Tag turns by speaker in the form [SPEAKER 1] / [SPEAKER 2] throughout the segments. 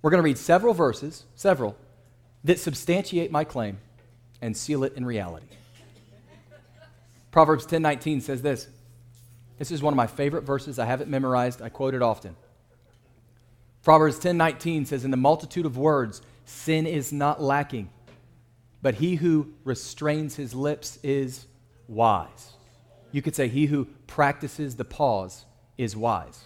[SPEAKER 1] We're going to read several verses, several, that substantiate my claim and seal it in reality. Proverbs 10:19 says this. This is one of my favorite verses. I have it memorized. I quote it often. Proverbs 10:19 says in the multitude of words sin is not lacking, but he who restrains his lips is wise. You could say he who practices the pause is wise.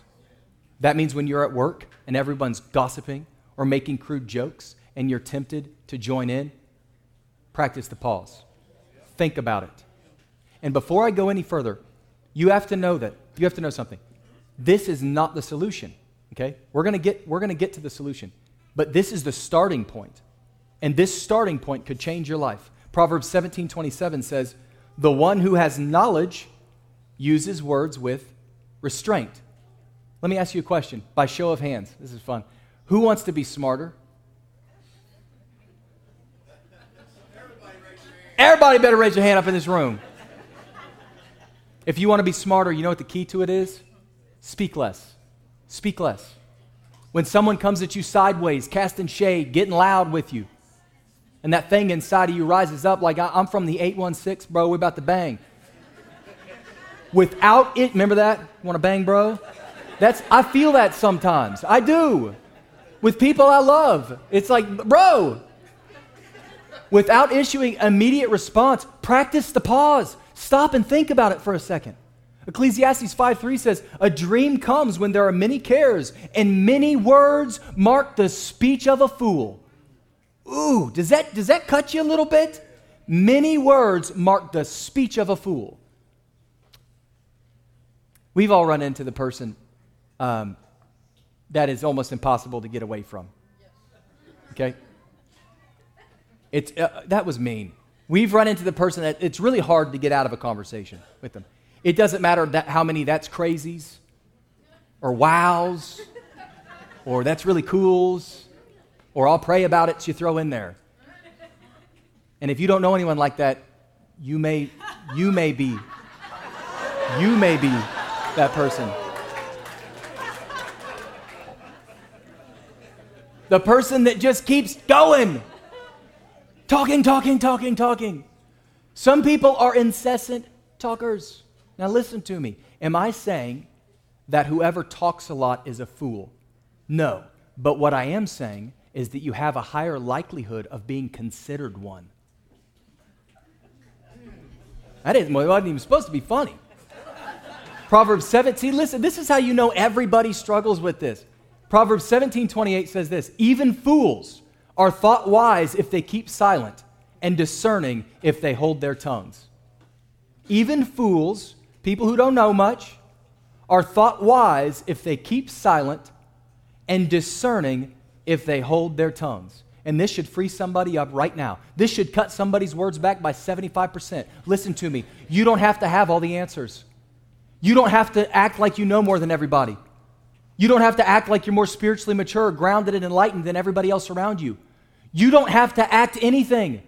[SPEAKER 1] That means when you're at work and everyone's gossiping or making crude jokes and you're tempted to join in, practice the pause. Think about it. And before I go any further, you have to know that, you have to know something. This is not the solution, okay? We're gonna get, we're gonna get to the solution, but this is the starting point. And this starting point could change your life. Proverbs 17 27 says, The one who has knowledge uses words with restraint. Let me ask you a question by show of hands. This is fun. Who wants to be smarter? Everybody better raise your hand up in this room. If you want to be smarter, you know what the key to it is? Speak less. Speak less. When someone comes at you sideways, casting shade, getting loud with you, and that thing inside of you rises up like I'm from the 816, bro, we're about to bang. Without it, remember that? Want to bang, bro? That's I feel that sometimes. I do. With people I love. It's like, bro, without issuing immediate response, practice the pause. Stop and think about it for a second. Ecclesiastes 5:3 says, "A dream comes when there are many cares, and many words mark the speech of a fool." Ooh, does that does that cut you a little bit? Many words mark the speech of a fool. We've all run into the person um, that is almost impossible to get away from. Okay? It's, uh, that was mean. We've run into the person that it's really hard to get out of a conversation with them. It doesn't matter that, how many that's crazies or wows or that's really cools or I'll pray about it, you throw in there. And if you don't know anyone like that, you may, you may be, you may be that person. The person that just keeps going. Talking, talking, talking, talking. Some people are incessant talkers. Now, listen to me. Am I saying that whoever talks a lot is a fool? No. But what I am saying is that you have a higher likelihood of being considered one. That isn't, well, wasn't even supposed to be funny. Proverbs 17, listen, this is how you know everybody struggles with this. Proverbs 17 28 says this Even fools are thought wise if they keep silent, and discerning if they hold their tongues. Even fools, people who don't know much, are thought wise if they keep silent, and discerning if they hold their tongues. And this should free somebody up right now. This should cut somebody's words back by 75%. Listen to me. You don't have to have all the answers. You don't have to act like you know more than everybody. You don't have to act like you're more spiritually mature, grounded, and enlightened than everybody else around you. You don't have to act anything.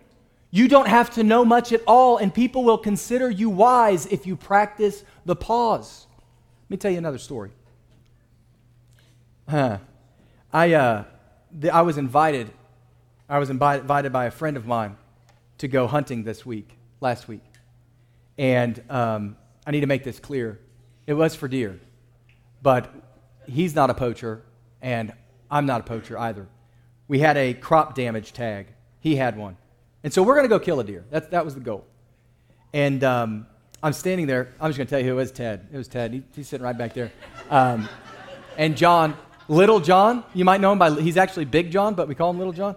[SPEAKER 1] You don't have to know much at all, and people will consider you wise if you practice the pause. Let me tell you another story. Huh. I, uh, the, I was invited. I was invited by a friend of mine to go hunting this week, last week, and um, I need to make this clear. It was for deer, but he's not a poacher, and I'm not a poacher either. We had a crop damage tag. He had one. And so we're going to go kill a deer. That, that was the goal. And um, I'm standing there. I'm just going to tell you who it was Ted. It was Ted. He, he's sitting right back there. Um, and John, Little John, you might know him by, he's actually Big John, but we call him Little John.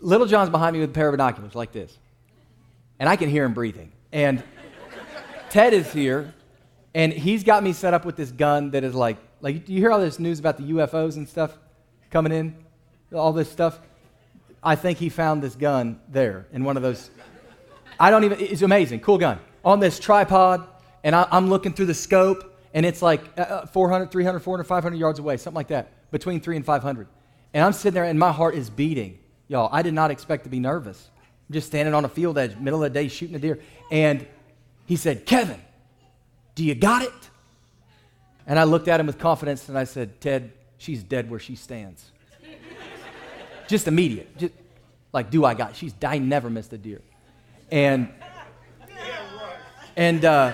[SPEAKER 1] Little John's behind me with a pair of binoculars like this. And I can hear him breathing. And Ted is here, and he's got me set up with this gun that is like, like you hear all this news about the UFOs and stuff coming in, all this stuff. I think he found this gun there in one of those. I don't even. It's amazing, cool gun on this tripod, and I, am looking through the scope, and it's like uh, uh 400, 300, 400, 500 yards away, something like that, between three and 500. And I'm sitting there, and my heart is beating, y'all. I did not expect to be nervous. I'm just standing on a field edge, middle of the day, shooting a deer, and he said, "Kevin, do you got it? And I looked at him with confidence and I said, Ted, she's dead where she stands. Just immediate. Just like, do I got? She's I never missed a deer, and and. Uh,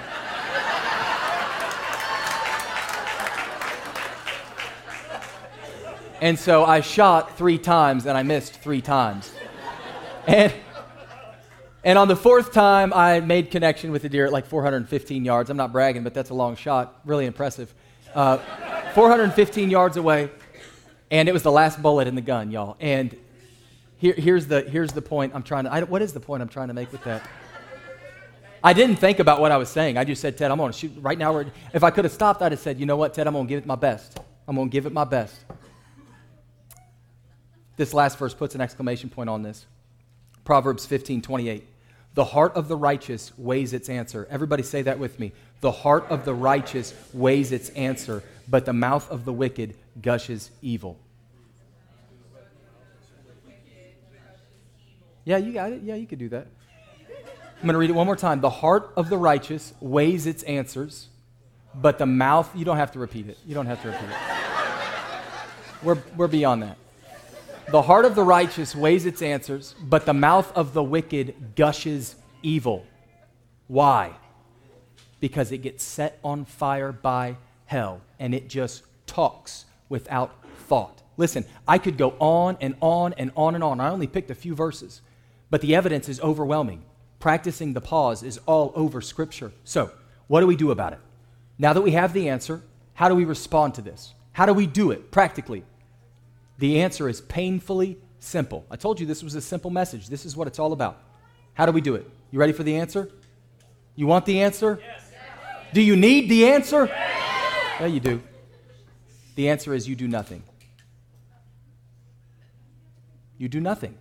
[SPEAKER 1] And so I shot three times and I missed three times. And, and on the fourth time, I made connection with the deer at like 415 yards. I'm not bragging, but that's a long shot. Really impressive. Uh, 415 yards away. And it was the last bullet in the gun, y'all. And here, here's, the, here's the point I'm trying to, I, what is the point I'm trying to make with that? I didn't think about what I was saying. I just said, Ted, I'm going to shoot right now. If I could have stopped, I'd have said, you know what, Ted, I'm going to give it my best. I'm going to give it my best. This last verse puts an exclamation point on this. Proverbs 15, 28. The heart of the righteous weighs its answer. Everybody say that with me. The heart of the righteous weighs its answer, but the mouth of the wicked gushes evil. Yeah, you got it. Yeah, you could do that. I'm going to read it one more time. The heart of the righteous weighs its answers, but the mouth, you don't have to repeat it. You don't have to repeat it. We're, we're beyond that. The heart of the righteous weighs its answers, but the mouth of the wicked gushes evil. Why? Because it gets set on fire by hell and it just talks without thought. Listen, I could go on and on and on and on. I only picked a few verses, but the evidence is overwhelming. Practicing the pause is all over Scripture. So, what do we do about it? Now that we have the answer, how do we respond to this? How do we do it practically? The answer is painfully simple. I told you this was a simple message. This is what it's all about. How do we do it? You ready for the answer? You want the answer? Yes. Do you need the answer? Yes. Yeah, you do. The answer is you do nothing. You do nothing.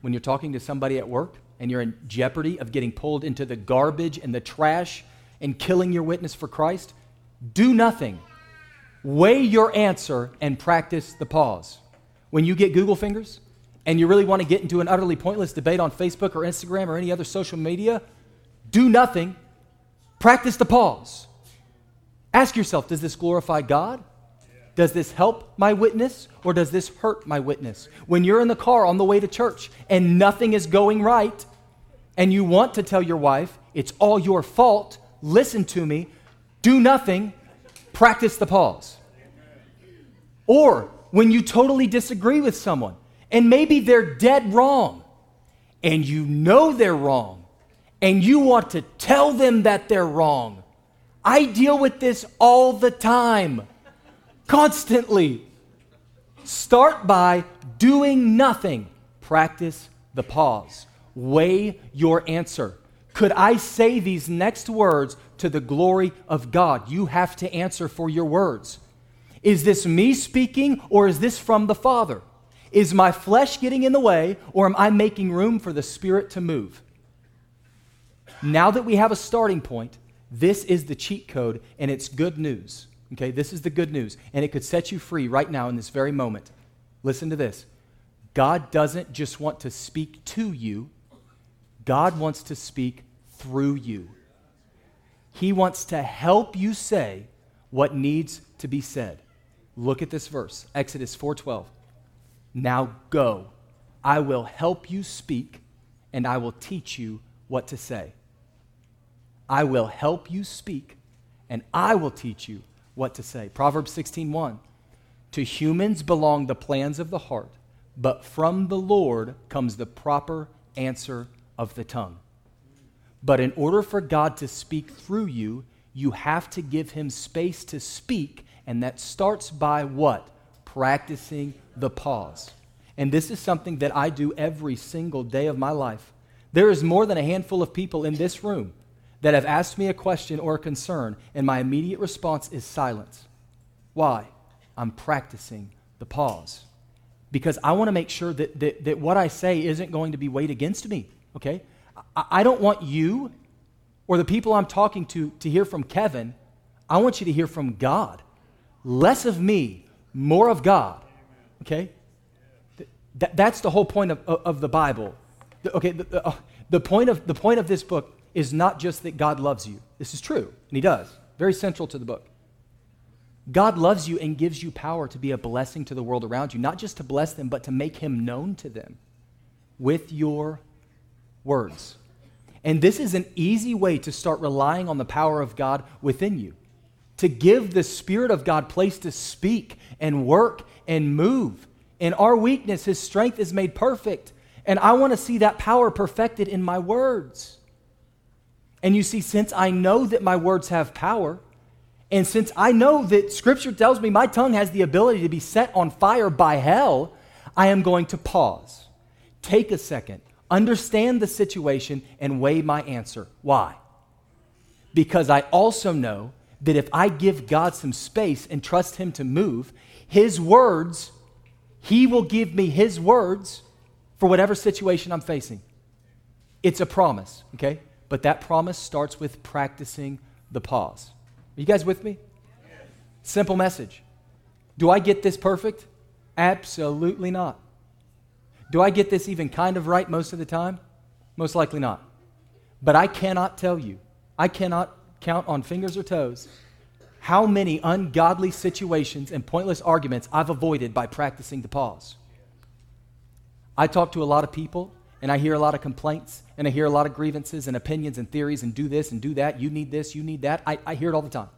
[SPEAKER 1] When you're talking to somebody at work and you're in jeopardy of getting pulled into the garbage and the trash and killing your witness for Christ, do nothing. Weigh your answer and practice the pause. When you get Google fingers and you really want to get into an utterly pointless debate on Facebook or Instagram or any other social media, do nothing. Practice the pause. Ask yourself Does this glorify God? Does this help my witness or does this hurt my witness? When you're in the car on the way to church and nothing is going right, and you want to tell your wife, it's all your fault, listen to me, do nothing, practice the pause. Or when you totally disagree with someone and maybe they're dead wrong and you know they're wrong and you want to tell them that they're wrong. I deal with this all the time, constantly. Start by doing nothing. Practice the pause. Weigh your answer. Could I say these next words to the glory of God. You have to answer for your words. Is this me speaking or is this from the Father? Is my flesh getting in the way or am I making room for the Spirit to move? Now that we have a starting point, this is the cheat code and it's good news. Okay, this is the good news and it could set you free right now in this very moment. Listen to this God doesn't just want to speak to you, God wants to speak through you. He wants to help you say what needs to be said. Look at this verse, Exodus 4:12. Now go. I will help you speak and I will teach you what to say. I will help you speak and I will teach you what to say. Proverbs 16:1. To humans belong the plans of the heart, but from the Lord comes the proper answer of the tongue. But in order for God to speak through you, you have to give him space to speak, and that starts by what? Practicing the pause. And this is something that I do every single day of my life. There is more than a handful of people in this room that have asked me a question or a concern, and my immediate response is silence. Why? I'm practicing the pause. Because I want to make sure that, that, that what I say isn't going to be weighed against me, okay? I don't want you or the people I'm talking to to hear from Kevin. I want you to hear from God. Less of me, more of God. Okay? Th- that's the whole point of, of the Bible. Okay, the, uh, the, point of, the point of this book is not just that God loves you. This is true, and He does. Very central to the book. God loves you and gives you power to be a blessing to the world around you, not just to bless them, but to make Him known to them with your words. And this is an easy way to start relying on the power of God within you, to give the Spirit of God place to speak and work and move. In our weakness, His strength is made perfect. And I want to see that power perfected in my words. And you see, since I know that my words have power, and since I know that Scripture tells me my tongue has the ability to be set on fire by hell, I am going to pause, take a second, understand the situation, and weigh my answer. Why? Because I also know that if I give God some space and trust Him to move, His words, He will give me His words for whatever situation I'm facing. It's a promise, okay? But that promise starts with practicing the pause. Are you guys with me? Simple message. Do I get this perfect? Absolutely not. Do I get this even kind of right most of the time? Most likely not. But I cannot tell you, I cannot count on fingers or toes how many ungodly situations and pointless arguments I've avoided by practicing the pause. I talk to a lot of people and I hear a lot of complaints and I hear a lot of grievances and opinions and theories and do this and do that. You need this, you need that. I, I hear it all the time.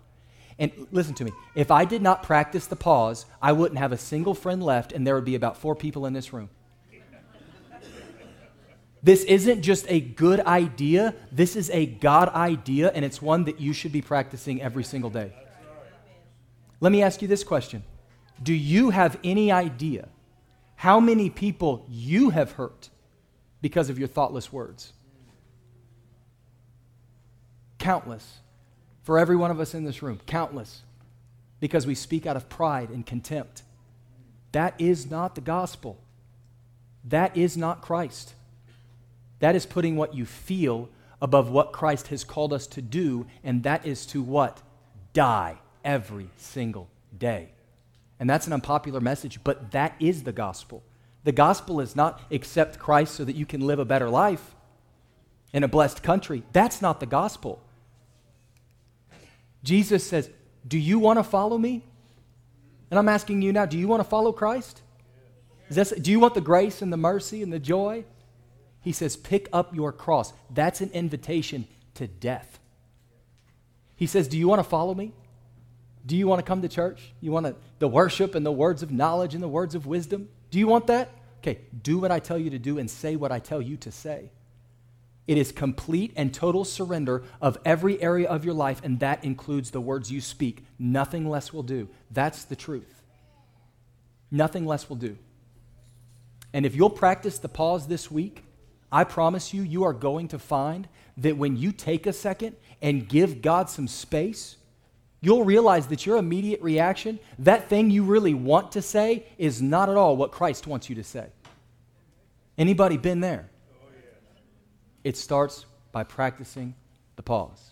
[SPEAKER 1] And listen to me if I did not practice the pause, I wouldn't have a single friend left, and there would be about four people in this room. This isn't just a good idea, this is a God idea, and it's one that you should be practicing every single day. Let me ask you this question Do you have any idea how many people you have hurt because of your thoughtless words. Countless. For every one of us in this room, countless. Because we speak out of pride and contempt. That is not the gospel. That is not Christ. That is putting what you feel above what Christ has called us to do, and that is to what? Die every single day. And that's an unpopular message, but that is the gospel. The gospel is not accept Christ so that you can live a better life in a blessed country. That's not the gospel. Jesus says, Do you want to follow me? And I'm asking you now, do you want to follow Christ? This, do you want the grace and the mercy and the joy? He says, Pick up your cross. That's an invitation to death. He says, Do you want to follow me? Do you want to come to church? You want to, the worship and the words of knowledge and the words of wisdom? Do you want that? Okay, do what I tell you to do and say what I tell you to say. It is complete and total surrender of every area of your life, and that includes the words you speak. Nothing less will do. That's the truth. Nothing less will do. And if you'll practice the pause this week, I promise you, you are going to find that when you take a second and give God some space, you'll realize that your immediate reaction, that thing you really want to say, is not at all what Christ wants you to say. Anybody been there? It starts by practicing the pause.